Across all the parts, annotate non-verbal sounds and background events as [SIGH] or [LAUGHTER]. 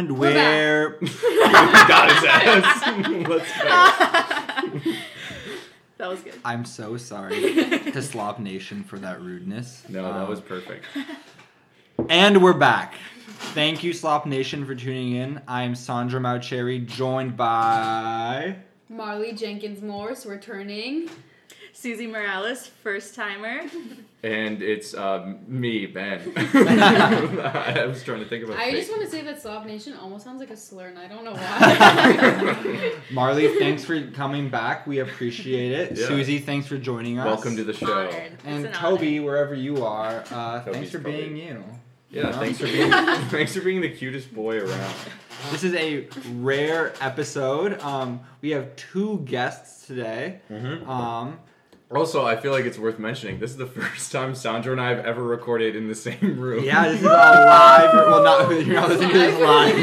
And We're we're. Got his ass. Let's go. That was good. I'm so sorry [LAUGHS] to Slop Nation for that rudeness. No, that Um, was perfect. And we're back. Thank you, Slop Nation, for tuning in. I'm Sandra Maucherry, joined by. Marley Jenkins Morse returning. Susie Morales, first timer. And it's um, me, Ben. [LAUGHS] I was trying to think of a I fake- just want to say that Slav Nation almost sounds like a slur, and I don't know why. [LAUGHS] Marley, thanks for coming back. We appreciate it. Yeah. Susie, thanks for joining us. Welcome to the show. Honored. And an Toby, wherever you are, uh, thanks for probably- being you. Yeah, Yeah. thanks for [LAUGHS] being thanks for being the cutest boy around. This is a rare episode. Um, we have two guests today. Mm-hmm. Um, Also, I feel like it's worth mentioning. This is the [LAUGHS] first time Sandra and I have ever recorded in the same room. yeah, this is [LAUGHS] a live. Well, not [LAUGHS] you're not listening to this live.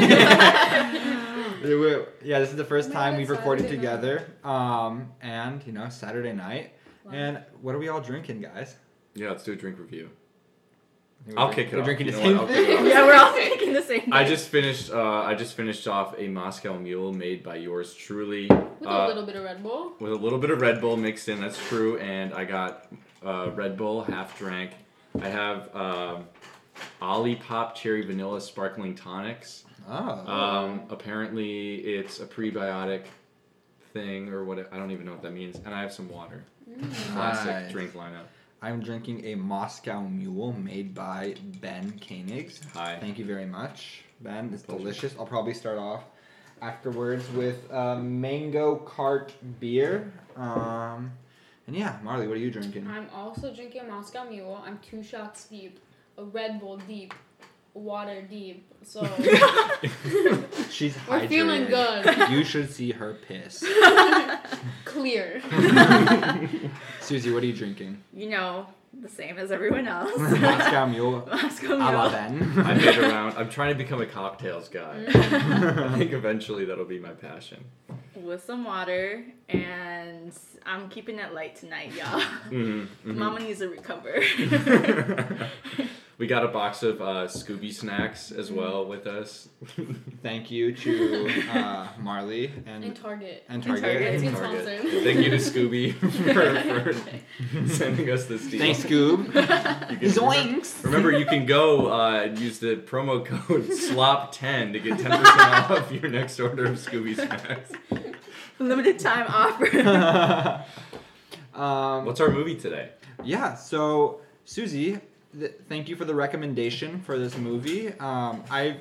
Yeah, this is the first Oh time we've recorded Saturday together. Um, and you know, Saturday night. And what are we all drinking, guys? Yeah, let's do a drink review. We're I'll drink- kick it We're off. drinking You the same what? I'll kick it thing. [LAUGHS] Yeah, we're all thinking the same thing. I just finished. Uh, I just finished off a Moscow Mule made by yours truly, With uh, a little bit of Red Bull. with a little bit of Red Bull mixed in. That's true, and I got uh, Red Bull half drank. I have um, Olipop Cherry Vanilla Sparkling Tonics. Oh. Um, apparently, it's a prebiotic thing or what? I don't even know what that means. And I have some water. Classic Nice. drink lineup. I'm drinking a Moscow Mule made by Ben Koenigs. Hi. Thank you very much, Ben. It's Pleasure. delicious. I'll probably start off afterwards with uh, mango cart beer. Um, and yeah, Marley, what are you drinking? I'm also drinking a Moscow Mule. I'm two shots deep, a Red Bull deep, water deep. So [LAUGHS] She's we're feeling good. You should see her piss. [LAUGHS] Clear. [LAUGHS] Susie, what are you drinking? You know, the same as everyone else. Moscow Mule. Moscow A la Mule. Ben. I made around. I'm trying to become a cocktails guy. I think eventually that'll be my passion. With some water, and I'm keeping it light tonight, y'all. Mm-hmm, Mama needs to recover. We got a box of uh, Scooby snacks as well with us. [LAUGHS] Thank you to uh, Marley And and Target. and And Target. Target. Target. sponsor. Thank you to Scooby [LAUGHS] for, for [LAUGHS] sending us this deal. Thanks, Scoob. You can- Zoinks. Remember, you can go uh, and use the promo code SLOP10 to get 10% off your next order of Scooby snacks. Limited time offer. um, What's our movie today? Yeah, so Susie, th- thank you for the recommendation for this movie. Um, I've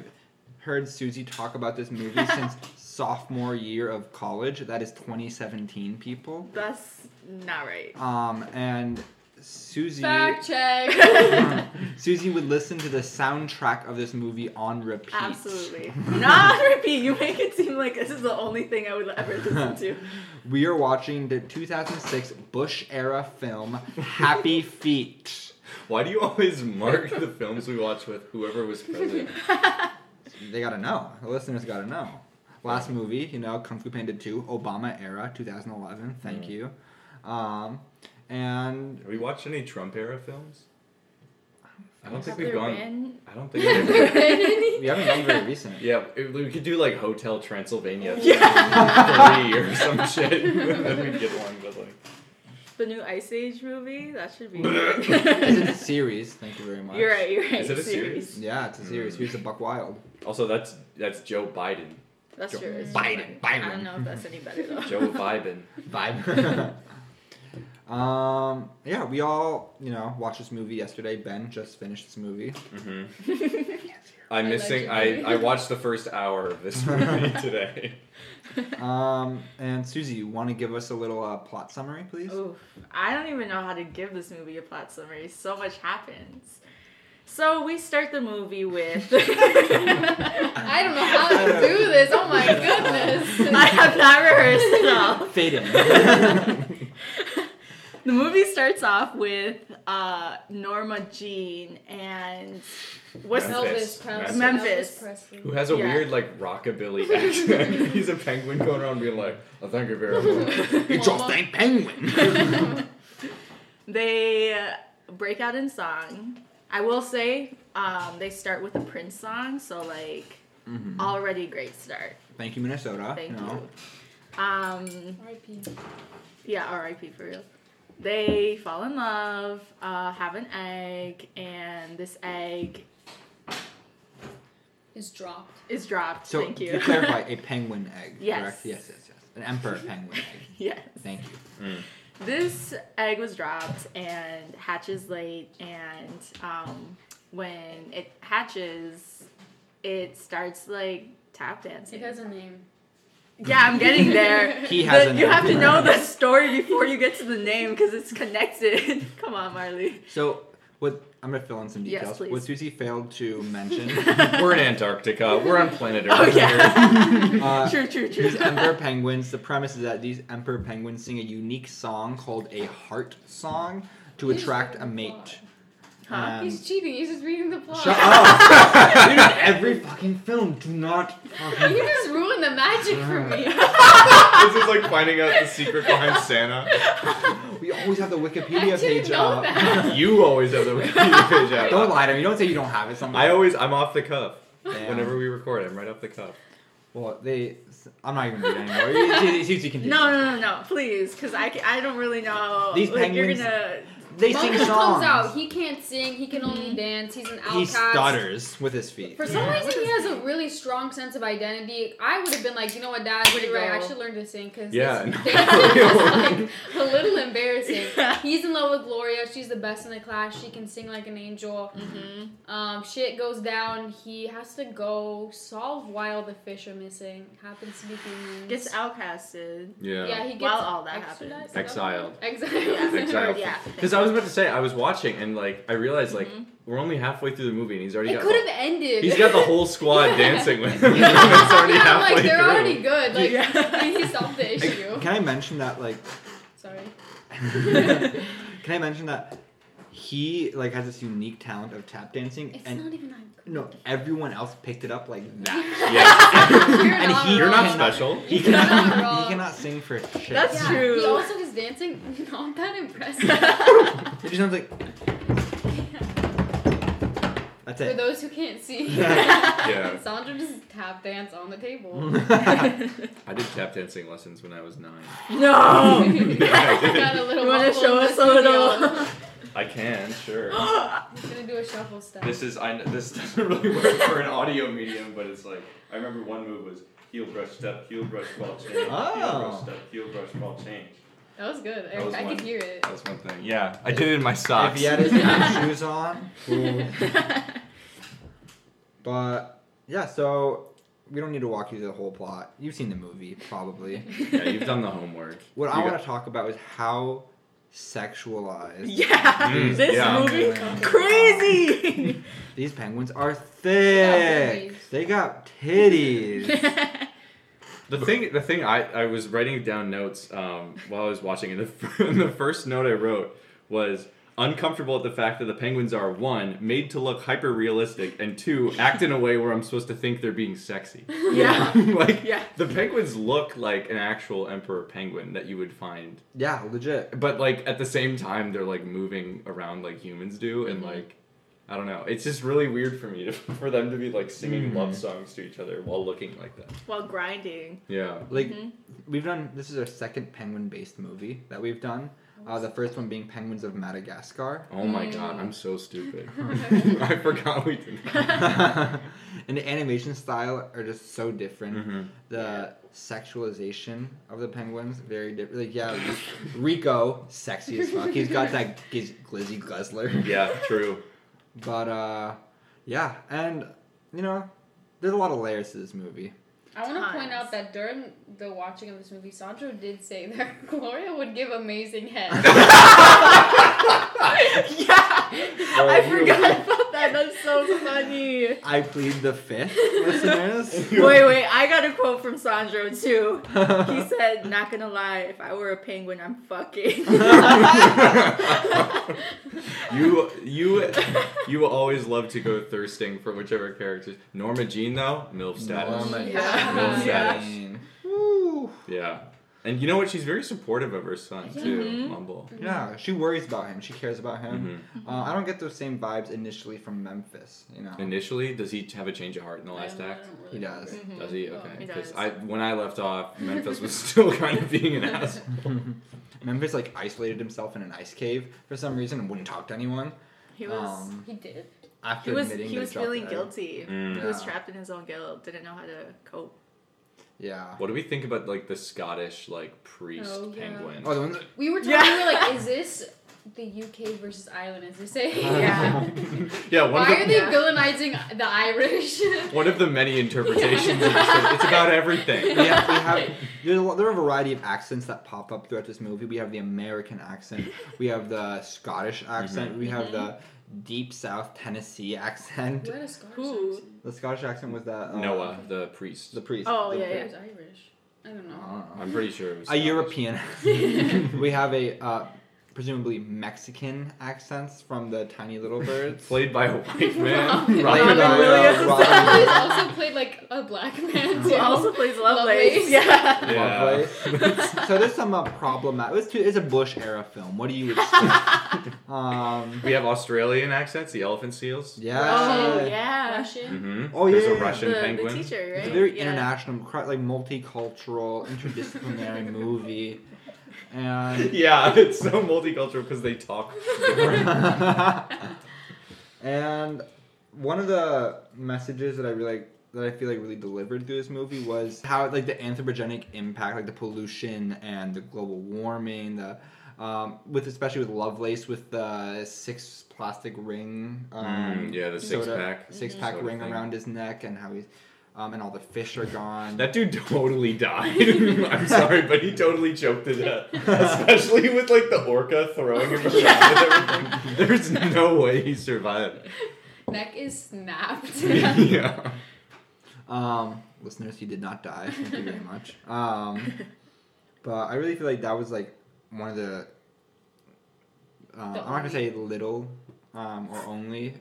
heard Susie talk about this movie [LAUGHS] since sophomore year of college. That is 2017, people. That's not right. Um, and Susie, Fact check. [LAUGHS] [LAUGHS] Susie would listen to the soundtrack of this movie on repeat. Absolutely. Not repeat. You make it seem like this is the only thing I would ever listen to. We are watching the 2006 Bush era film Happy Feet. [LAUGHS] Why do you always mark the films we watch with whoever was president? [LAUGHS] They gotta know. The listeners gotta know. Last movie, you know, Kung Fu Panda 2, Obama era, 2011. Thank Mm. you. Um, and Have we watched any Trump era films? I don't think Have we've gone. been- I don't think we've [LAUGHS] we haven't gone very recent. Yeah, we could do like Hotel Transylvania Yeah. three or some shit. then we'd get one, but like. The new Ice Age movie? That should be It's [LAUGHS] good. a [LAUGHS] series. Thank you very much. you're right, you're right. Is it a series? Yeah, it's a series. Mm. Here's the Buck Wild. Also, that's that's Joe Biden. That's Joe true. it's Biden, true. I don't know if that's any better though. Joe Biden. [LAUGHS] Vibe. um, yeah, we all, you know, watched this movie yesterday. Ben just finished this movie. hmm I'm missing. I, Allegedly. I watched the first hour of this movie today. [LAUGHS] Um, and Susie, you want to give us a little uh, plot summary, please? Oof. I don't even know how to give this movie a plot summary. So much happens. So we start the movie with. [LAUGHS] I don't know how to do this. Oh my [LAUGHS] goodness. I have not rehearsed at all. Fade in. The movie starts off with uh, Norma Jean and what's Memphis. Elvis Presley. Memphis. Elvis Presley. Who has a Yeah. weird like rockabilly accent? [LAUGHS] He's a penguin going around being like, "Oh, thank you very much." [LAUGHS] it's your thing, penguin. [LAUGHS] they uh, break out in song. I will say, Um, they start with a Prince song, so like Mhm. already great start. Thank you, Minnesota. Thank you. know. you. Um, R.I.P. yeah, R.I.P. for real. They fall in love, uh, have an egg, and this egg Is dropped. is dropped. So Thank you. to clarify, [LAUGHS] a penguin egg. Yes. Correct? Yes, yes, yes. An emperor penguin egg. [LAUGHS] yes. Thank you. Mm. This egg was dropped and hatches late, and um, when it hatches, it starts like tap dancing. It has a name. Yeah, I'm getting there. [LAUGHS] He has The- a you have to know the story before you get to the name because it's connected. [LAUGHS] Come on, Marley. So what I'm gonna fill in some Yes, details. please. what Susie failed to mention. [LAUGHS] We're in Antarctica. We're on planet Earth. Oh yeah. uh, true, true, true. These emperor penguins. The premise is that these emperor penguins sing a unique song called a heart song to attract a reading the mate. Plot. Um, He's cheating. He's just reading the plot. Shut up! [LAUGHS] Dude, in every fucking film, do not. fucking- You just ruined the magic for me. [LAUGHS] [LAUGHS] this is like finding out the secret behind Santa. We always have the I Wikipedia didn't page know up. that. You always have the Wikipedia page out. Don't lie to me. Don't say you don't have it. Something. I always, I'm off the cuff. Damn. Whenever we record, I'm right off the cuff. Well, they. I'm not even reading anymore. You- you- Susie can. No, no, no, no, please, because I, I don't really know. These like, you're penguins- gonna. They sing Monkey songs. comes out. He can't sing. He can only Mhm. dance. He's an outcast. He outcast. stutters with his feet. For some Yeah. reason, he has a really strong sense of identity. I would have been like, you know what, Dad, Way you're right. I should learn to sing because Yeah, no. [LAUGHS] like a little embarrassing. [LAUGHS] He's in love with Gloria. She's the best in the class. She can sing like an angel. Mm-hmm. Um, shit goes down. He has to go solve why all the fish are missing. Happens to be humans. Gets outcasted. Yeah. Yeah, he gets While all that extradited? happens. Exiled. Exiled. Yeah. Exiled. [LAUGHS] Yeah. Because I was about to say, I was watching and like I realized like Mhm. we're only halfway through the movie and he's already It got could the, have ended. he's got the whole squad [LAUGHS] dancing with [LAUGHS] him. Yeah, [LAUGHS] it's already yeah, halfway like they're through. already good. Like Yeah. he solved the issue. Can I mention that like? Sorry. can I mention that he like has this unique talent of tap dancing It's and not even that no everyone else picked it up like that. Yeah. And he- You're not wrong. special. He cannot he cannot sing for shit. That's Yeah, true. He also his dancing [LAUGHS] not that impressive. [LAUGHS] It just sounds like that's For those who can't see, [LAUGHS] Yeah. Sandra just tap dance on the table. I did tap dancing lessons when I was nine. no. Yeah, I did. Got a little You wanna show us the a little? studio. I can, sure. [GASPS] He's gonna do a shuffle step. This is I kn- this doesn't really work for an audio medium, but it's like I remember one move was heel brush step, heel brush ball change, heel Oh. brush step, heel brush ball change. That was good. That was I, I one. could hear it. That was one thing. Yeah, I did it in my socks. if socks. he had his [LAUGHS] tennis shoes on. ooh. But yeah, so we don't need to walk you through the whole plot. You've seen the movie, probably. yeah, you've done the homework. What You I got- want to talk about is how sexualized yeah. Mm, this yeah. movie crazy. These penguins are thick. boobies. They got titties. [LAUGHS] The thing, the thing, I, I was writing down notes um, while I was watching, and [LAUGHS] the, and the first note I wrote was uncomfortable at the fact that the penguins are one made to look hyper realistic, and two act in a way where I'm supposed to think they're being sexy. [LAUGHS] yeah. [LAUGHS] like Yeah. the penguins look like an actual emperor penguin that you would find, yeah, legit. but like at the same time they're like moving around like humans do, and Mhm. like. I don't know. It's just really weird for me to, [LAUGHS] for them to be like singing Mhm. love songs to each other while looking like that. While grinding. Yeah. Like Mhm. we've done. This is our second penguin-based movie that we've done. Uh, the first one being Penguins of Madagascar. Oh my Mm. god, I'm so stupid. [LAUGHS] [LAUGHS] I forgot we did that. and the animation style are just so different. Mm-hmm. The sexualization of the penguins very different. Like yeah, Rico, sexy as fuck. He's got that giz- glizzy guzzler. Yeah, true. But uh, yeah, and you know, there's a lot of layers to this movie. I want to point out that during the watching of this movie, Sandro did say [LAUGHS] that Gloria would give amazing head. [LAUGHS] [LAUGHS] yeah. Well, I forgot about that. That's so funny. I plead the fifth, [LAUGHS] listeners. Wait, wait. I got a quote from Sandro too. He [LAUGHS] said, "Not gonna lie, if I were a penguin, I'm fucking." [LAUGHS] you you you always love to go thirsting for whichever characters. Norma Jean though, MILF status. Norma Yeah. MILF Yeah. status. Woo. Yeah. And you know what? She's very supportive of her son too, Mhm. Mumble. Yeah, she worries about him. She cares about him. hmm Uh, I don't get those same vibes initially from Memphis. You know. Initially, does he have a change of heart in the last act? really He does. remember. Mhm. Does he? Oh, Okay. Because does. I when I left off, Memphis was [LAUGHS] still kind of being an [LAUGHS] ass. [LAUGHS] Memphis like isolated himself in an ice cave for some reason and wouldn't talk to anyone. He was Um, He did. after he was admitting he was feeling guilty. Mm. He was trapped in his own guilt. Didn't know how to cope. Yeah. What do we think about like the Scottish like priest Oh, yeah. penguin? Oh, the one that. We were talking. Yeah. We were like, is this the UK versus Ireland? Is this a? Yeah. [LAUGHS] yeah, one Why of are they Yeah. villainizing the Irish? [LAUGHS] one of the many [LAUGHS] interpretations. of this. It's about everything. we have, we have there's a, lot- there are a variety of accents that pop up throughout this movie. We have the American accent, we have the Scottish mm-hmm. accent, we have mm-hmm. the deep South Tennessee accent. Who had a Scottish Who? accent? The Scottish accent was that uh, Noah, the priest. the priest. Oh, the yeah, Who yeah. was Irish? I don't I know. don't know. I'm pretty sure it was a Scottish. European. [LAUGHS] we have a uh, presumably Mexican accents from the Tiny Little [LAUGHS] Birds. played by a white [LAUGHS] man. Robin Played by, uh, Williams. Robin [LAUGHS] He's also played like a black man Who too. also plays Lovelace. Lovelace. Yeah. Yeah. Lovely. so there's some uh, problematic. It's, too, it's a Bush era film. What do you expect? um, We have Australian accents, the elephant seals. yeah. Oh yeah. Russian. Mm-hmm. Oh, There's a. Russian the, penguin. the teacher, right? It's a very yeah. international, like multicultural, interdisciplinary movie, and [LAUGHS] Yeah, [LAUGHS] it's so multicultural because they talk. [LAUGHS] and one of the messages that I really that I feel like really delivered through this movie was how like the anthropogenic impact, like the pollution and the global warming, the um, with especially with Lovelace with the six plastic ring, um, Mm, yeah, the six soda- pack. six pack soda ring around his neck, and how he's um, and all the fish are gone. That dude totally died. [LAUGHS] I'm sorry, but he totally choked to death. Especially with like the orca throwing him around and [LAUGHS] everything. There's no way he survived. Neck is snapped. [LAUGHS] yeah. Um, listeners, he did not die. Thank you very much. Um, but I really feel like that was like one of the. Uh, I'm not gonna say little um, or only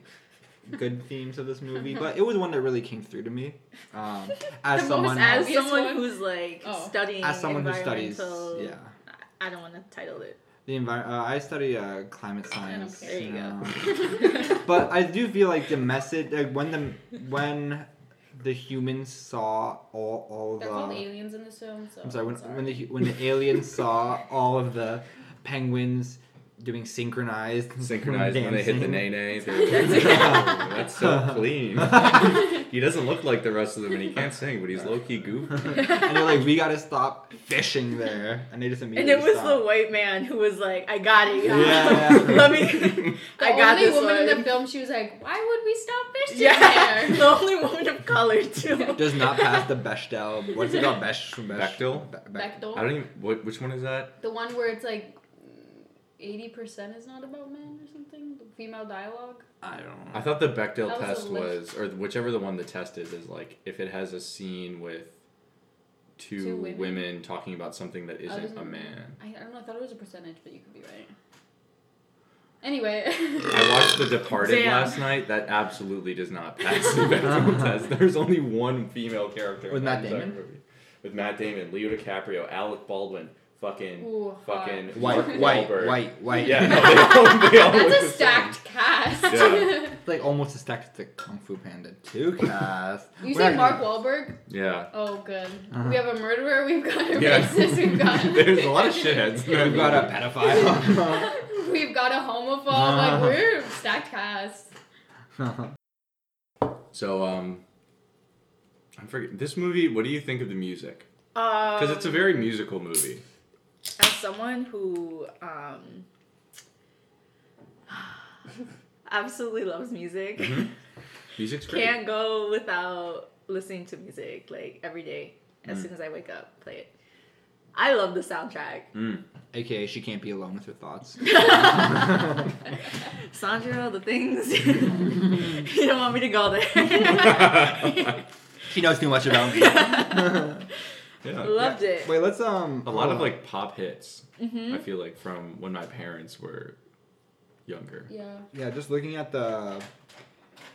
good themes of this movie, but [LAUGHS] it was one that really came through to me. Um, [LAUGHS] as someone, As someone one? who's like Oh. studying as someone who studies, yeah, I don't want to title it. the environment. Uh, I study uh, climate science. care. There you know. go. [LAUGHS] but I do feel like the message, like when the when the humans saw all all They're the. called aliens in the film. So I'm sorry. When, sorry. when the when the aliens saw all of the penguins doing synchronized Synchronized when they hit the dancing. nay nay. [LAUGHS] That's so clean. [LAUGHS] he doesn't look like the rest of them and he can't sing, but he's low key goofy. [LAUGHS] and they're like, we gotta stop fishing there, and they just immediately. And it was stopped. the white man who was like, "I got it. Yeah, yeah. Let me. the I got only this woman one." in the film, she was like, "Why would we stop fishing yeah, there?" the only woman of color too. does not pass the Bechdel. What's it called? Besh, Besh, Bechdel? Be- Be- Bechdel. I don't even. What, which one is that? The one where it's like eighty percent is not about men or something. The female dialogue. I don't know. I thought the Bechdel That was a test lift. was, or whichever the one the test is, is like if it has a scene with two, Two women. women? talking about something that oh, I isn't a wasn't- man. I, I don't know. I thought it was a percentage, but you could be right. Anyway. I watched The Departed Damn. last night. That absolutely does not pass the Bechdel [LAUGHS] test. There's only one female character With Matt that entire Damon? movie. With Matt Damon, Leo DiCaprio, Alec Baldwin, fucking, Ooh, fucking White, Mark white, white, white. Yeah, [LAUGHS] no, they all, they all That's the a same. stacked cast. Yeah. It's [LAUGHS] like almost a stacked to Kung Fu Panda 2 [LAUGHS] cast. You We're say Mark gonna- Wahlberg? Yeah. Oh, good. Uh-huh. We have a murderer. We've got a Yeah. racist. We've got. There's a lot of shitheads. We've got a pedophile. We've got a homophobe. Uh-huh. Like we're stacked cast. So, um, I'm forget this movie. What do you think of the music? Because Because it's a very musical movie. As someone who um [SIGHS] absolutely loves music, Mhm. Music's great. can't go without listening to music like every day. As Mm. soon as I wake up, play it. I love the soundtrack. Mm. AKA, she can't be alone with her thoughts. [LAUGHS] [LAUGHS] Sandra, the things [LAUGHS] you don't want me to go there. she knows too much about me. Yeah. Loved it. Wait, let's um. A lot of like pop hits. hmm I feel like from when my parents were younger. Yeah. Yeah, just looking at the,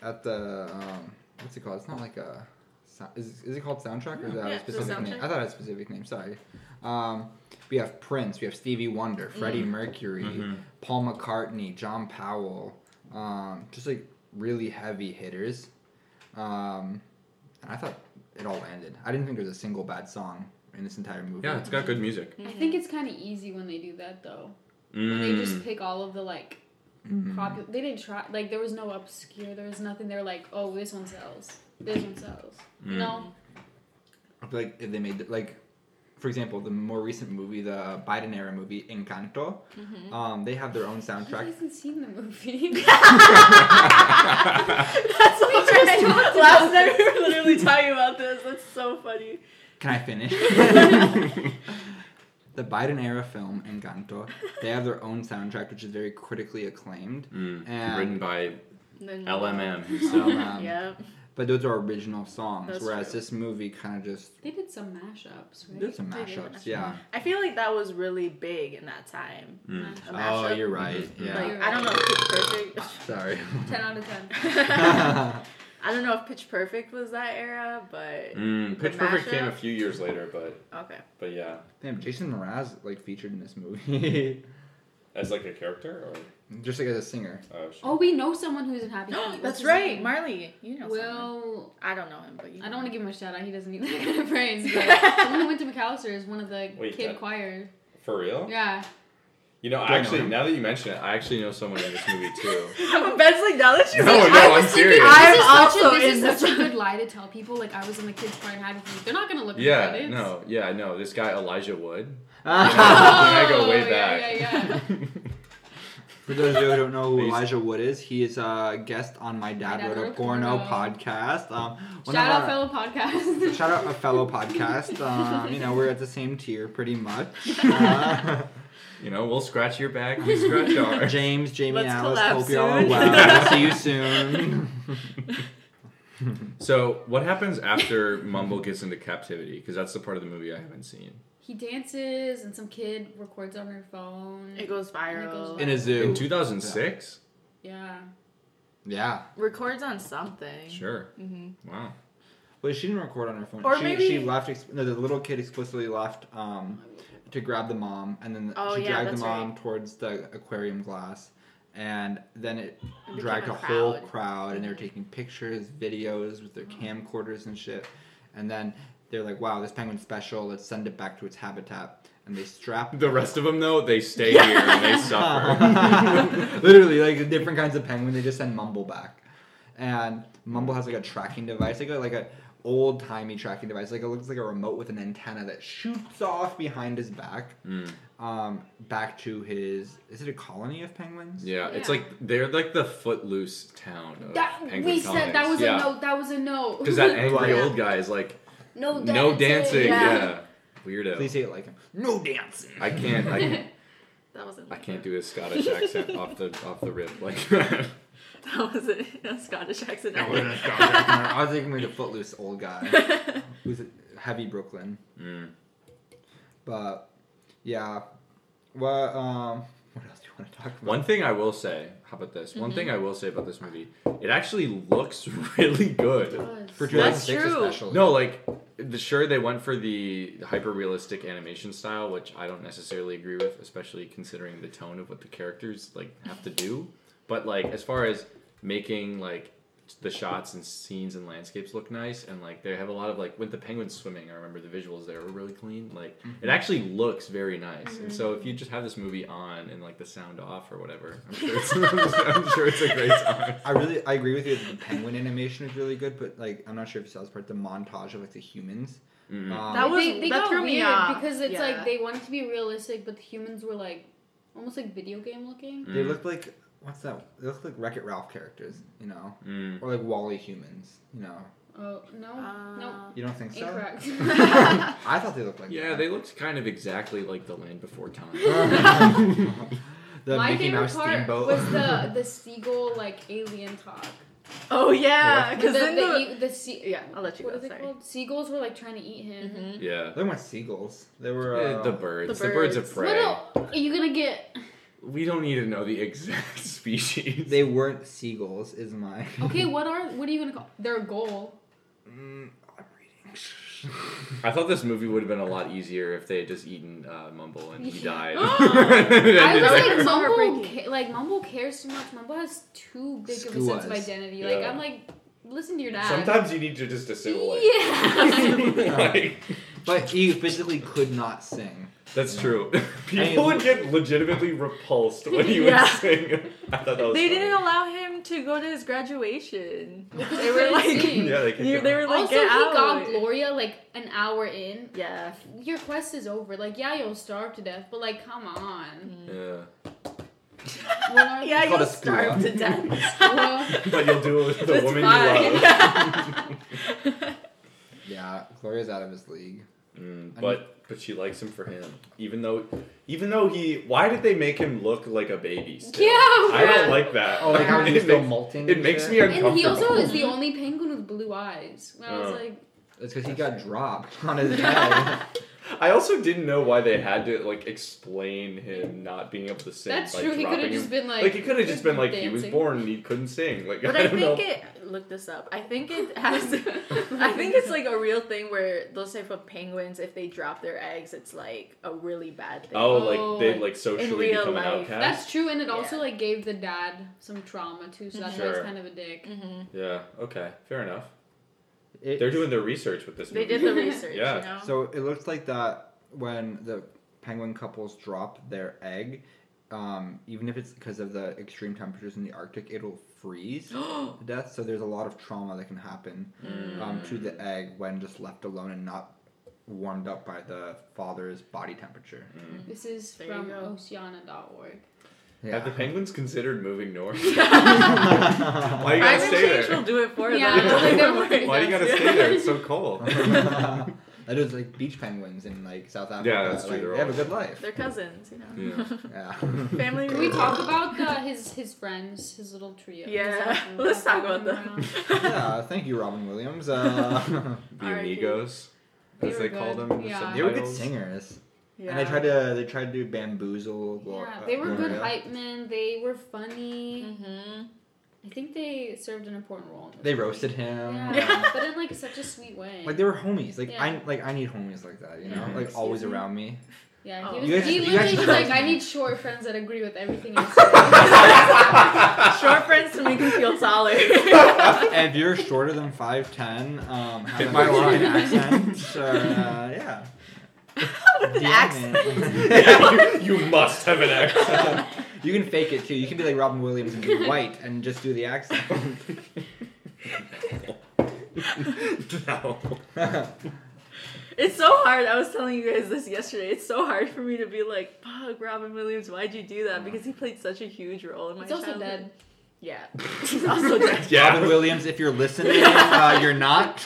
at the um, what's it called? It's not like a sou- is, is it called soundtrack or is that Yeah, a specific name? I thought it had a specific name. Sorry. Um, we have Prince. We have Stevie Wonder, Freddie Mm. Mercury, Mhm. Paul McCartney, John Powell. Um, just like really heavy hitters. Um, and I thought it all landed. I didn't think there was a single bad song in this entire movie. Yeah, it's got good music. I think it's kind of easy when they do that though. When they just Mm. pick all of the like Mhm. popular. They didn't try like there was no obscure. There was nothing. They're like, oh, this one sells. This one sells. Mm. No. I feel like if they made like, for example, the more recent movie, the Biden era movie Encanto, Mhm. um, they have their own He soundtrack. hasn't seen the movie. [LAUGHS] [LAUGHS] That's so funny. Last night we were literally talking about this. That's so funny. Can I finish? [LAUGHS] the Biden era film Encanto, they have their own soundtrack, which is very critically acclaimed. Mm. And- Written by Then- LMM. So, um, Yep. But those are original songs, That's whereas true. this movie kind of just they did some mashups, right? did some They did mashups. mashups. Yeah. I feel like that was really big in that time. Mm. Mashup. A Oh, you're right. Mhm. Yeah. Like I don't know if Pitch Perfect. Sorry. [LAUGHS] Ten out of ten. [LAUGHS] I don't know if Pitch Perfect was that era, but Mm. Pitch The Perfect came a few years later, but okay. but yeah, Damn, Jason Mraz like featured in this movie, [LAUGHS] as like a character or just like as a singer. oh, shit. Oh, we know someone who's in Happy [GASPS] Feet. That's right, name? Marley. You know. someone. Will I don't know him, but you. I don't want to give him a shout out. He doesn't need [LAUGHS] that kind of praise. But [LAUGHS] someone who went to Macalester is one of the Wait, kid that- choir. for real? Yeah. You know, Do I actually, him? now that you mention it, I actually know someone in this movie too. [LAUGHS] Ben's like now that you No, say- no, I I'm was thinking, serious. This I'm is such also a, this in is such a good [LAUGHS] lie to tell people. Like I was in the kids' choir and Happy Feet. They're not gonna look at the Yeah, credits. no, yeah, I know this guy Elijah Wood. [LAUGHS] Oh, I go way yeah, back. yeah, For those of you who don't know who Please. Elijah Wood is, he is a guest on My Dad, Dad Wrote a Wrote a Porno, Porno. podcast. Um, one Shout of out our- fellow podcast. Shout out a fellow podcast. Um, you know, we're at the same tier pretty much. Uh, You know, we'll scratch your back, you scratch [LAUGHS] ours. James, Jamie, Let's Alice, collab hope you're all soon. well. [LAUGHS] See you soon. [LAUGHS] So, what happens after Mumble gets into captivity? Because that's the part of the movie I haven't seen. he dances and some kid records on her phone. It goes viral. In a zoo. In 2006? Yeah. Yeah. Records on something. Sure. hmm Wow. Well, she didn't record on her phone. Or she, maybe- she left. Ex- no, the little kid explicitly left um, to grab the mom, and then Oh, she yeah, dragged the that's mom towards the aquarium glass, and then it, It dragged a, became a whole crowd. crowd, and they were [LAUGHS] taking pictures, videos with their mm-hmm. camcorders and shit, and then they're like, "Wow, this penguin's special. Let's send it back to its habitat." And they strap The rest of them, though, they stay [LAUGHS] here and they suffer. [LAUGHS] Literally, like the different kinds of penguin, they just send Mumble back, and Mumble has like a tracking device, like a like a old timey tracking device, like it looks like a remote with an antenna that shoots off behind his back, Mm, um, back to his. Is it a colony of penguins? yeah, it's like they're like the footloose town of That penguin we said that was yeah. a note. That was a note. Because that [LAUGHS] angry Yeah. old guy is like, no dancing. no dancing. Yeah. Yeah. Weirdo. Please say it like him. No dancing. I can't. I can't. [LAUGHS] That wasn't. I can't do a Scottish [LAUGHS] accent off the off the rip like that. [LAUGHS] That was a, [LAUGHS] a Scottish accent. That wasn't [LAUGHS] a Scottish accent. I was thinking maybe the footloose old guy who's a heavy Brooklyn. Mm. But yeah, what um, what else do you want to talk about? One thing I will say, how about this? One Mhm. thing I will say about this movie, it actually looks really good. for That's 2006 true. especially. No, like the sure they went for the hyper realistic animation style, which I don't necessarily agree with, especially considering the tone of what the characters like have to do. But like as far as making like the shots and scenes and landscapes look nice and like they have a lot of like with the penguins swimming i remember the visuals there were really clean like it actually looks very nice and so if you just have this movie on and like the sound off or whatever i'm sure it's, [LAUGHS] I'm sure it's a great [LAUGHS] time I really I agree with you that the penguin animation is really good, but like I'm not sure if you saw this part, the montage of like the humans. Mhm. Um, That was- they, they that got threw me weird off. because it's Yeah. like they wanted to be realistic, but the humans were like almost like video game looking. they Mm. looked like what's that? They look like Wreck It Ralph characters, you know, Mm. or like WALL-E humans, you know. Oh no, no, Uh, You don't think so? incorrect. [LAUGHS] I thought they looked like yeah that. they looked kind of exactly like the land before time [LAUGHS] [LAUGHS] the My Mickey favorite Mouse part steamboat. was the the seagull like alien talk. Oh yeah, because the, then the, the, the sea- yeah, I'll let you what go. is it Sorry. called? Seagulls were like trying to eat him. Mhm. yeah they weren't seagulls. They were uh, the birds the the birds of birds. prey What are you gonna get? We don't need to know the [LAUGHS] exact species They weren't seagulls. Is my [LAUGHS] Okay, what are what are you gonna call? They're a goal. Mm, I thought this movie would have been a lot easier if they had just eaten uh, Mumble and he Yeah. [LAUGHS] died. I And was like, Mumble, ca- like Mumble cares too much. Mumble has too big of a sense of Skuas. identity. Like Yeah. I'm like, listen to your dad. Sometimes you need to just assimilate. Yeah. [LAUGHS] [LAUGHS] like, But he physically could not sing. that's true. [LAUGHS] mean- People would get legitimately repulsed when he Yeah. would sing. I thought that was They funny. didn't allow him to go to his graduation. They were like. Yeah, they you, they were like, also, get he out. got Gloria like an hour in. Yeah. Your quest is over. Like, yeah, you'll starve to death, but like, come on. Mm. Yeah. What are Yeah, It's you'll starve to death. Well, But you'll do it [LAUGHS] with the That's woman fine. you love. [LAUGHS] Yeah, Gloria's out of his league. Mm, I but but she likes him for him, even though even though he. Why did they make him look like a baby? Still? Yeah, I don't like that. Oh, like how [LAUGHS] it he's still makes, molting. it makes shit? me and he also is the only penguin with blue eyes. And I was Oh. like, It's because he got dropped on his head. I also didn't know why they had to like explain him not being able to sing. that's by true. He could have just been like, Like he could have just been like he was born and he couldn't sing. Like But I I don't think know. it. Look this up. I think it has. [LAUGHS] I think it's like a real thing where those type of penguins, if they drop their eggs, it's like a really bad thing. Oh, Oh, like they like, like socially real become an outcast. That's true, and it also like gave the dad some trauma too. So that's why Sure. he's kind of a dick. hmm Yeah. Okay. Fair enough. It- They're doing their research with this. They movie. did the [LAUGHS] research. Yeah. You know? So it looks like that when the penguin couples drop their egg, um, even if it's because of the extreme temperatures in the Arctic, it'll freeze [GASPS] to death. So there's a lot of trauma that can happen um, to the egg when just left alone and not warmed up by the father's body temperature. Mm. This is There from. Oceana.org. Yeah. Have the penguins considered moving north? Why [LAUGHS] Why you gotta Climate stay change there? will do it for Yeah, them. like they're Why do you gotta stay there? It's so cold. [LAUGHS] that is like [LAUGHS] beach penguins in like South Africa. Yeah, that's true, Like, they're they have a all- good life. They're cousins, you know. Yeah. Yeah. Family. Can we reunion. talk about uh, his his friends, his little trio? Yeah, His, let's talk about them. yeah. Thank you, Robin Williams. Uh, The R.I.P. Amigos, They as were they call good, them. in the yeah. they were good subtitles. singers. Yeah. And they tried to they tried to do bamboozle. Glor- Yeah, uh, they were good Gloria. hype men. They were funny. hmm I think they served an important role. In this They movie. roasted him. Yeah, but in like such a sweet way. Like they were homies. Like Yeah. I like I need homies like that. You know, Mhm. like always me? around me. yeah, Oh. he was. You guys- he literally was like, I need short friends that agree with everything I say. Short friends to make me feel taller. if you're shorter than five ten, um, have Hit my line. accent, or, uh, yeah. With an accent. [LAUGHS] Yeah, you, [LAUGHS] you must have an accent. [LAUGHS] you can fake it too. You can be like Robin Williams and be white and just do the accent. no. It's so hard. I was telling you guys this yesterday. It's so hard for me to be like, fuck, Robin Williams, why'd you do that? Because he played such a huge role in my He's also childhood. dead. Yeah. He's also dead. Yeah. Robin Williams, if you're listening, uh, you're not.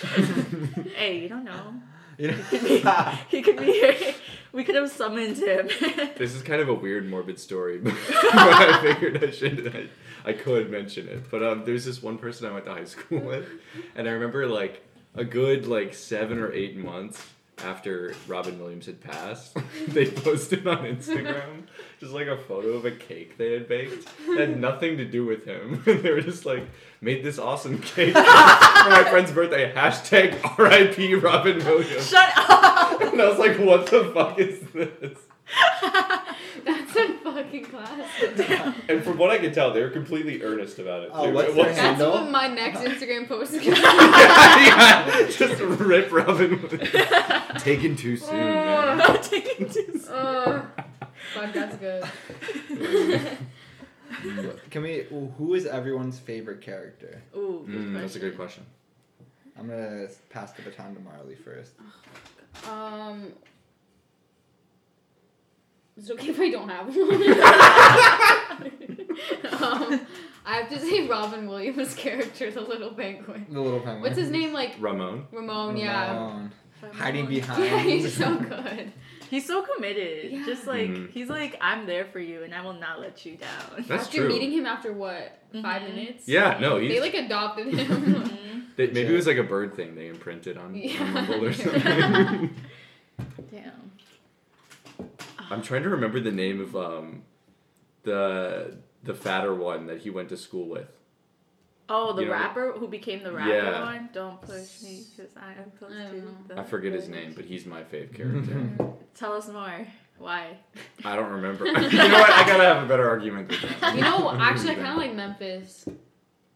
Hey, you don't know. You He could be, he could be here. We could have summoned him. [LAUGHS] This is kind of a weird, morbid story, [LAUGHS] but [LAUGHS] I figured I should, I, I could mention it. But um, there's this one person I went to high school with, and I remember like a good like seven or eight months after Robin Williams had passed, [LAUGHS] they posted on Instagram just like a photo of a cake they had baked. It had nothing to do with him. [LAUGHS] And they were just like, made this awesome cake for my friend's birthday. Hashtag RIP Robin Williams. Shut up! And I was like, what the fuck is this? [LAUGHS] That's a fucking classic. [LAUGHS] And from what I could tell, they were completely earnest about it. Oh, too. what's It their That's handle? what my next Instagram post is gonna [LAUGHS] yeah, just rip Robin. Williams. [LAUGHS] Taken too soon. man. Not taking too soon. Oh, fuck, that's good. Can we? Who is everyone's favorite character? Ooh, good Mm, that's a good question. question. I'm gonna pass the baton to Marley first. Um, is it okay if I don't have one? [LAUGHS] um, I have to say Robin Williams' character, the little penguin. The little penguin. What's his name? Like Ramon. Ramon, yeah. Ramon. Hiding behind. Yeah, he's so good. He's so committed. Yeah. Just like Mhm. he's like, I'm there for you, and I will not let you down. That's After true. meeting him after what? 5 Mhm. minutes? Yeah, no, he's. They like adopted him. Mhm. they- maybe it was like a bird thing they imprinted on, Yeah. on Mumble or something. [LAUGHS] Damn. I'm trying to remember the name of um, the the fatter one that he went to school with. Oh, the You know- rapper who became the rapper Yeah. one. Don't push me because I am close I to. The I forget his name, but he's my fave [LAUGHS] character. Tell us more. Why? I don't remember. [LAUGHS] you know what? I gotta have a better argument than that. You know, [LAUGHS] actually, I kind of like Memphis.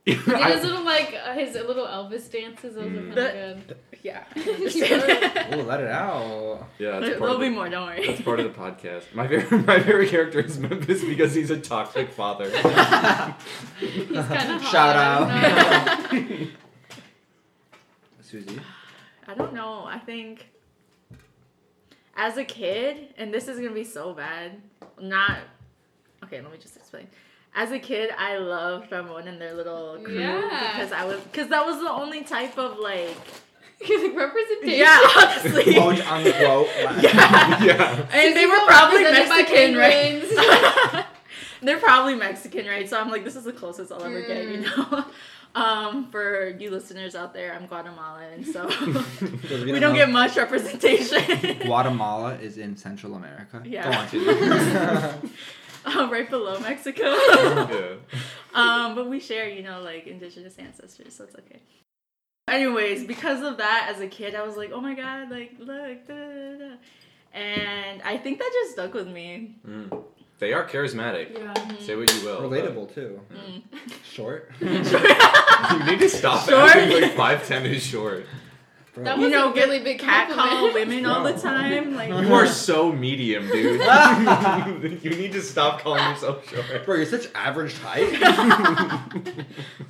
[LAUGHS] He did I- his little like uh, his little Elvis dances. Those Mm. are kind of Yeah. [LAUGHS] [LAUGHS] Oh, let it out. yeah, that's there, will of be more. Don't worry. That's part of the podcast. My favorite, my favorite character is Memphis because he's a toxic father. He's kind of Shout hot. out. Susie. I don't know. I think as a kid, and this is gonna be so bad. Not okay. Let me just explain. As a kid, I loved Ramon and their little crew Yeah. because I was because that was the only type of like [LAUGHS] like representation. yeah honestly [LAUGHS] Quote unquote. [LAUGHS] yeah. yeah. and they were probably Mexican, right? They're probably Mexican, right? So I'm like, this is the closest I'll ever get, you Mm. know. Um, for you listeners out there, I'm Guatemalan, so For those of you we don't get much representation. Guatemala is in Central America. Yeah. Go on, Susie. um, right below Mexico. [LAUGHS] yeah. um, but we share, you know, like indigenous ancestors, so it's okay. Anyways, because of that, as a kid, I was like, oh my god, like look, da, da, da, da. and I think that just stuck with me. Mm. They are charismatic. Yeah. Say what you will. but- Relatable too. Mm. Short. [LAUGHS] You need to stop [LAUGHS] Short. acting like five ten is short. Bro. That you know, a really big cat call [LAUGHS] women all the time. Like You are so medium, dude. [LAUGHS] [LAUGHS] you need to stop calling yourself short. Bro, you're such average height.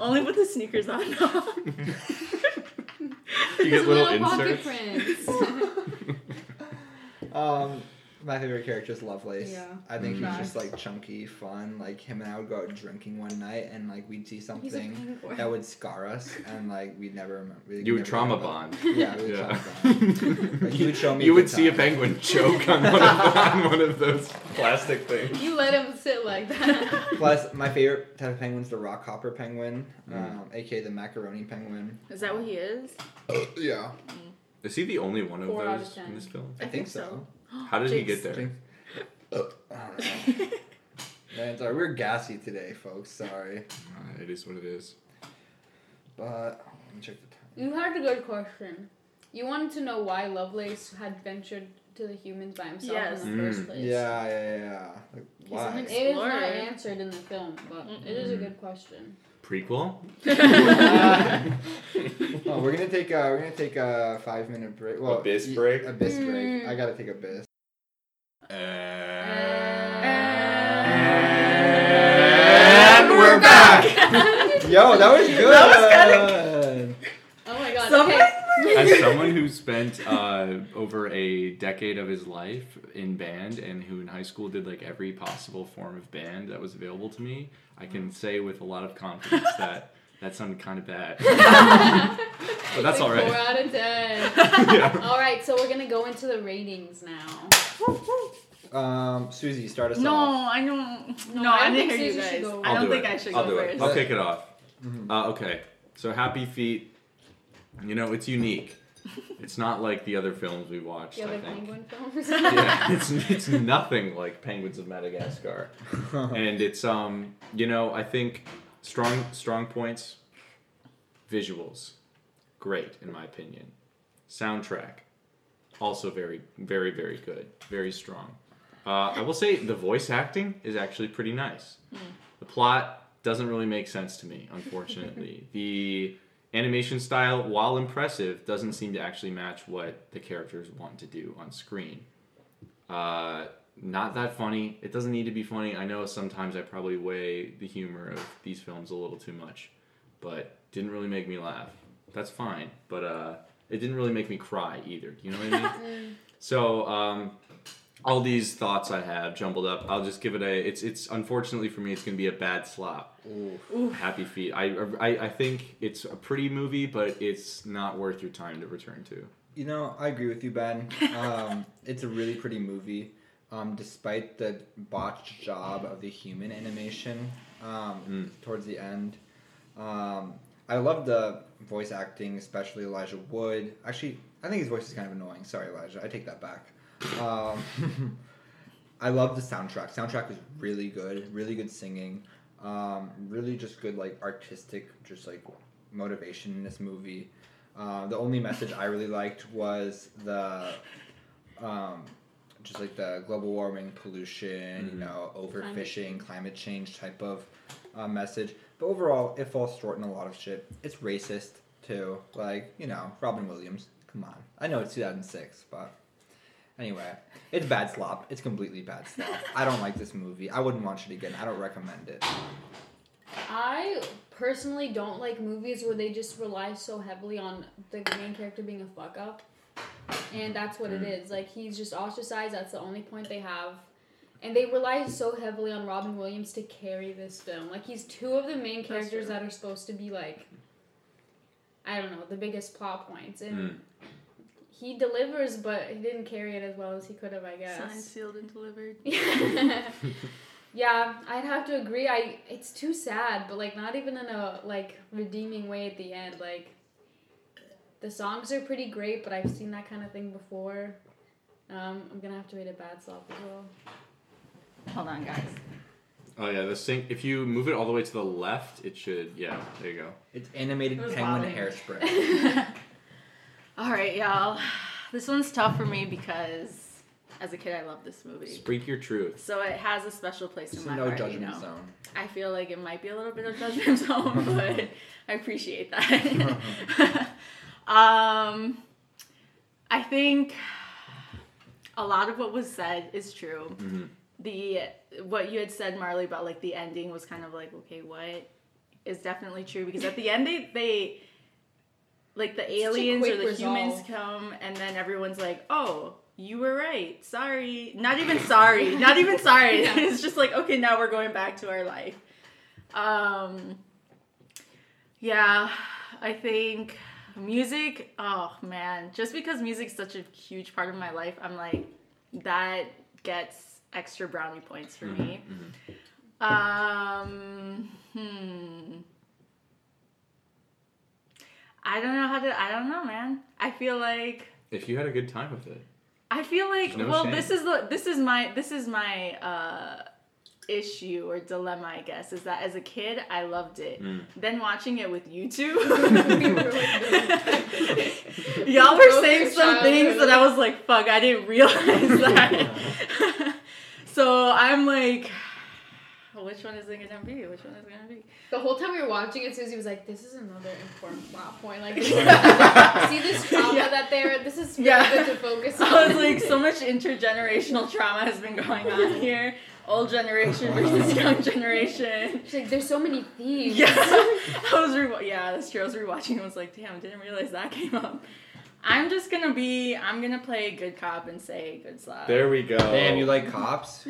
only with the sneakers on. You get His little pocket inserts. prints. um, my favorite character is Lovelace. Yeah. I think he's Mm. just like chunky, fun. Like him and I would go out drinking one night, and like we'd see something that would scar us, and like we'd never remember. we'd You would trauma think bond. Yeah, we would Yeah. trauma bond. Like, you would show me. You would good see a penguin choke on one of, on one of those plastic things. You let him sit like that. Plus, my favorite type of penguin's the rock hopper penguin, Mm. um, aka the macaroni penguin. Is that what he is? Yeah, Is he the only one of Four out of those ten. in this film? I, think, so. How did he get there? I don't know. [LAUGHS] Man, sorry, we're gassy today, folks. Sorry, Uh, it is what it is. but let me check the time. You had a good question. You wanted to know why Lovelace had ventured to the humans by himself Yes. in the first Mm. place. Yeah, yeah, yeah. Like, He's why? an It is not answered in the film, but it is a good question. Prequel? [LAUGHS] oh, we're gonna take a we're gonna take a five minute break. Well, Abyss y- break? Abyss break. Mm. I gotta take a abyss. And we're back. Yo, that was good. That was good. Oh my god. Someone- Okay. As [LAUGHS] someone who spent uh, over a decade of his life in band and who in high school did like every possible form of band that was available to me, I can say with a lot of confidence [LAUGHS] that that sounded kind of bad. [LAUGHS] but that's Like all right. Four out of ten. yeah. All right, so we're gonna go into the ratings now. Um, Susie, start us no, off. I don't. No, No, I I, didn't think hear you Susie should guys. go I I'll don't do think it. I should I'll go do it. first. I'll kick it off. Mhm. Uh, okay, so Happy Feet. You know, it's unique. It's not like the other films we watched. The I other think. penguin films. [LAUGHS] yeah, it's it's nothing like Penguins of Madagascar, [LAUGHS] and it's um you know I think strong strong points, visuals, great in my opinion, soundtrack, also very very very good, very strong. Uh, I will say the voice acting is actually pretty nice. The plot doesn't really make sense to me, unfortunately. [LAUGHS] the animation style, while impressive, doesn't seem to actually match what the characters want to do on screen. Uh, not that funny. It doesn't need to be funny. I know sometimes I probably weigh the humor of these films a little too much, but didn't really make me laugh. That's fine, but uh, it didn't really make me cry either. You know what I mean? [LAUGHS] So um, all these thoughts I have jumbled up. I'll just give it a. It's it's unfortunately for me, it's gonna be a bad slop. Ooh. Happy Feet. I, I I think it's a pretty movie, but it's not worth your time to return to. You know, I agree with you, Ben. Um, [LAUGHS] it's a really pretty movie, um, despite the botched job of the human animation um, Mm. towards the end. Um, I love the voice acting, especially Elijah Wood. Actually, I think his voice is kind of annoying. Sorry, Elijah. I take that back. Um, [LAUGHS] I love the soundtrack. Soundtrack is really good. Really good singing. Um, really, just good like artistic, just like motivation in this movie. Uh, the only message I really liked was the, um, just like the global warming, pollution, you Mhm. know, Climate overfishing, climate change type of uh, message. But overall, it falls short in a lot of shit. It's racist too. Like you know, Robin Williams. Come on, I know it's 2006, but anyway, it's bad slop. It's completely bad slop. I don't like this movie. I wouldn't watch it again. I don't recommend it. I personally don't like movies where they just rely so heavily on the main character being a fuck up. And that's what it Mm. is. Like he's just ostracized, that's the only point they have. And they rely so heavily on Robin Williams to carry this film. Like he's two of the main characters that are supposed to be like I don't know, the biggest plot points. And Mm. He delivers but he didn't carry it as well as he could have, I guess. Signed, sealed, and delivered. [LAUGHS] yeah, I'd have to agree. I it's too sad, but like not even in a like redeeming way at the end. Like the songs are pretty great, but I've seen that kind of thing before. Um, I'm gonna have to rate a bad slop as well. Hold on, guys. Oh yeah, the sink. If you move it all the way to the left, it should. Yeah, there you go. It's animated It penguin loud. hairspray. [LAUGHS] [LAUGHS] All right, y'all. This one's tough for me because as a kid, I loved this movie. Speak your truth. So it has a special place It's in my no heart. you judgment know. zone. I feel like it might be a little bit of judgment [LAUGHS] zone, but I appreciate that. [LAUGHS] um, I think a lot of what was said is true. hmm The what you had said, Marley, about like the ending was kind of like, okay, what is definitely true because at the end they they like the Such aliens or quick the humans come and then everyone's like, oh. You were right. Sorry. Not even sorry. [LAUGHS] Not even sorry. Yeah. [LAUGHS] It's just like, okay, now we're going back to our life. Um yeah, I think music, oh man, just because music's such a huge part of my life, I'm like that gets extra brownie points for me. Mhm. Um hmm. I don't know how to I don't know, man. I feel like If you had a good time with it, I feel like no well shame. this is the this is my this is my uh issue or dilemma I guess is that as a kid I loved it. Mm. Then watching it with you two [LAUGHS] [LAUGHS] Y'all were saying your some things that I was like, fuck, I didn't realize that. [LAUGHS] so I'm like, which one is it gonna be? Which one is it gonna be? The whole time we were watching it, Susie was like, "This is another important plot point. Like, [LAUGHS] [LAUGHS] see this trauma Yeah. that they're. This is really Yeah. good to focus on." [LAUGHS] I was like, so much intergenerational trauma has been going on here. Old generation versus young generation. She's like, "There's so many themes." Yeah, I was re- yeah, that's true. I was rewatching and was like, damn, didn't realize that came up. I'm just gonna be, I'm gonna play good cop and say good slap. there we go. Damn, you like cops?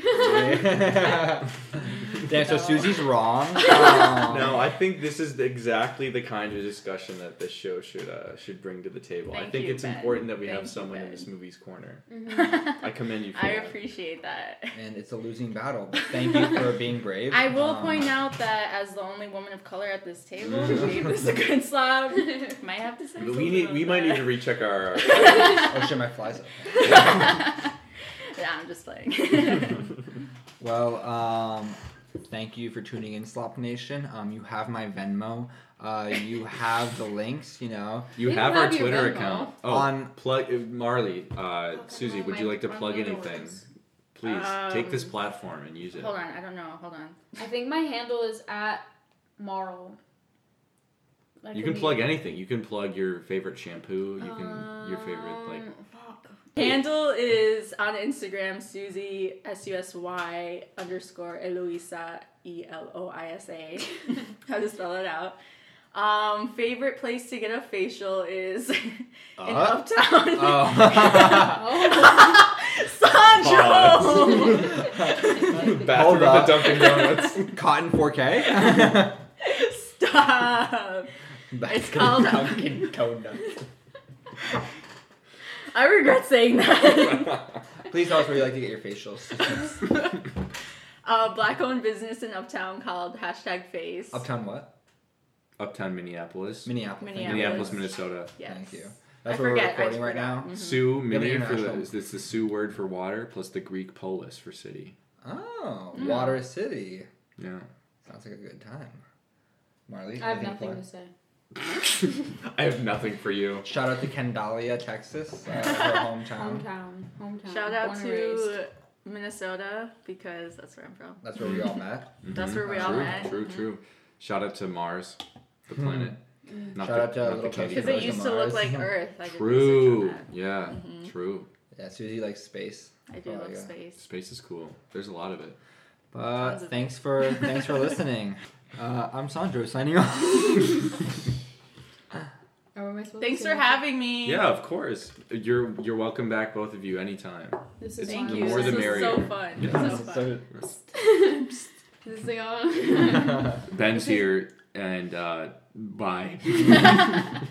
Yeah. Damn, so Susie's wrong. [LAUGHS] Um, No, I think this is exactly the kind of discussion that this show should uh, should bring to the table. I think you, it's Ben. important that we Thank have you, someone in Ben. this movie's corner. Mhm. I commend you [LAUGHS] for I that. appreciate that. and it's a losing battle. But thank you for being brave. I will Um, point out that as the only woman of color at this table, who gave this a good slap. [LAUGHS] Might have to say We need about we might need to recheck our. Oh shit, my flies up. yeah, I'm just playing. Well, um, thank you for tuning in, Slop Nation. Um, you have my Venmo. Uh, you have the links. You know, You We have our have your Twitter Venmo. account. Oh, On- plug uh, Marley, uh, Susie. Would you like to my plug handle anything? works. Please take this Um, platform and use it. Hold on, I don't know. Hold on. I think my handle is at Marl. That You could can be- plug anything. You can plug your favorite shampoo. You can your favorite like. Um, fuck. Handle is on Instagram, Susie S U S Y underscore Eloisa E L O I S A. [LAUGHS] How to spell it out. Um, favorite place to get a facial is [LAUGHS] in Uh? Uptown. oh. [LAUGHS] Sandro! Bathroom up. at the Dunkin' Donuts. Cotton 4K. Stop! It's called- Dunkin' Donuts. I regret saying that. [LAUGHS] Please tell us where you like to get your facials. [LAUGHS] uh, black owned business in Uptown called hashtag face. Uptown what? Uptown Minneapolis. Minneapolis. Thank. Minneapolis, Minnesota. Yes. Thank you. I That's what we're forget, recording right forgot. now. Mhm. Sioux, Yeah, but for the international. is this the Sioux word for water plus the Greek polis for city. Oh, Mm. Water City. Yeah. Sounds like a good time. Marley, I have nothing to say. [LAUGHS] I have nothing for you. Shout out to Kendalia, Texas, uh, her [LAUGHS] hometown. Hometown, hometown. Shout out born to Minnesota because that's where I'm from. That's where we all met. [LAUGHS] That's Mhm. where we all true, met. True, true. Shout out to Mars, the Hmm. planet. Mm. Not Shout the, out to not the little Because Because it Goes to used to look like Earth. I True. research on Yeah. Mhm. True. Yeah, Susie likes space. that. I do Oh, love yeah. space. Space is cool. There's a lot of it. But Tons thanks for thanks for listening. Uh, I'm Sandro signing off. Oh, am I supposed Thanks to for having me. Yeah, of course. You're you're welcome back, both of you, anytime. This is Thank The you. more this the was merrier. so fun. Yeah. So fun. [LAUGHS] This thing on. Ben's [LAUGHS] here, and uh, bye. [LAUGHS]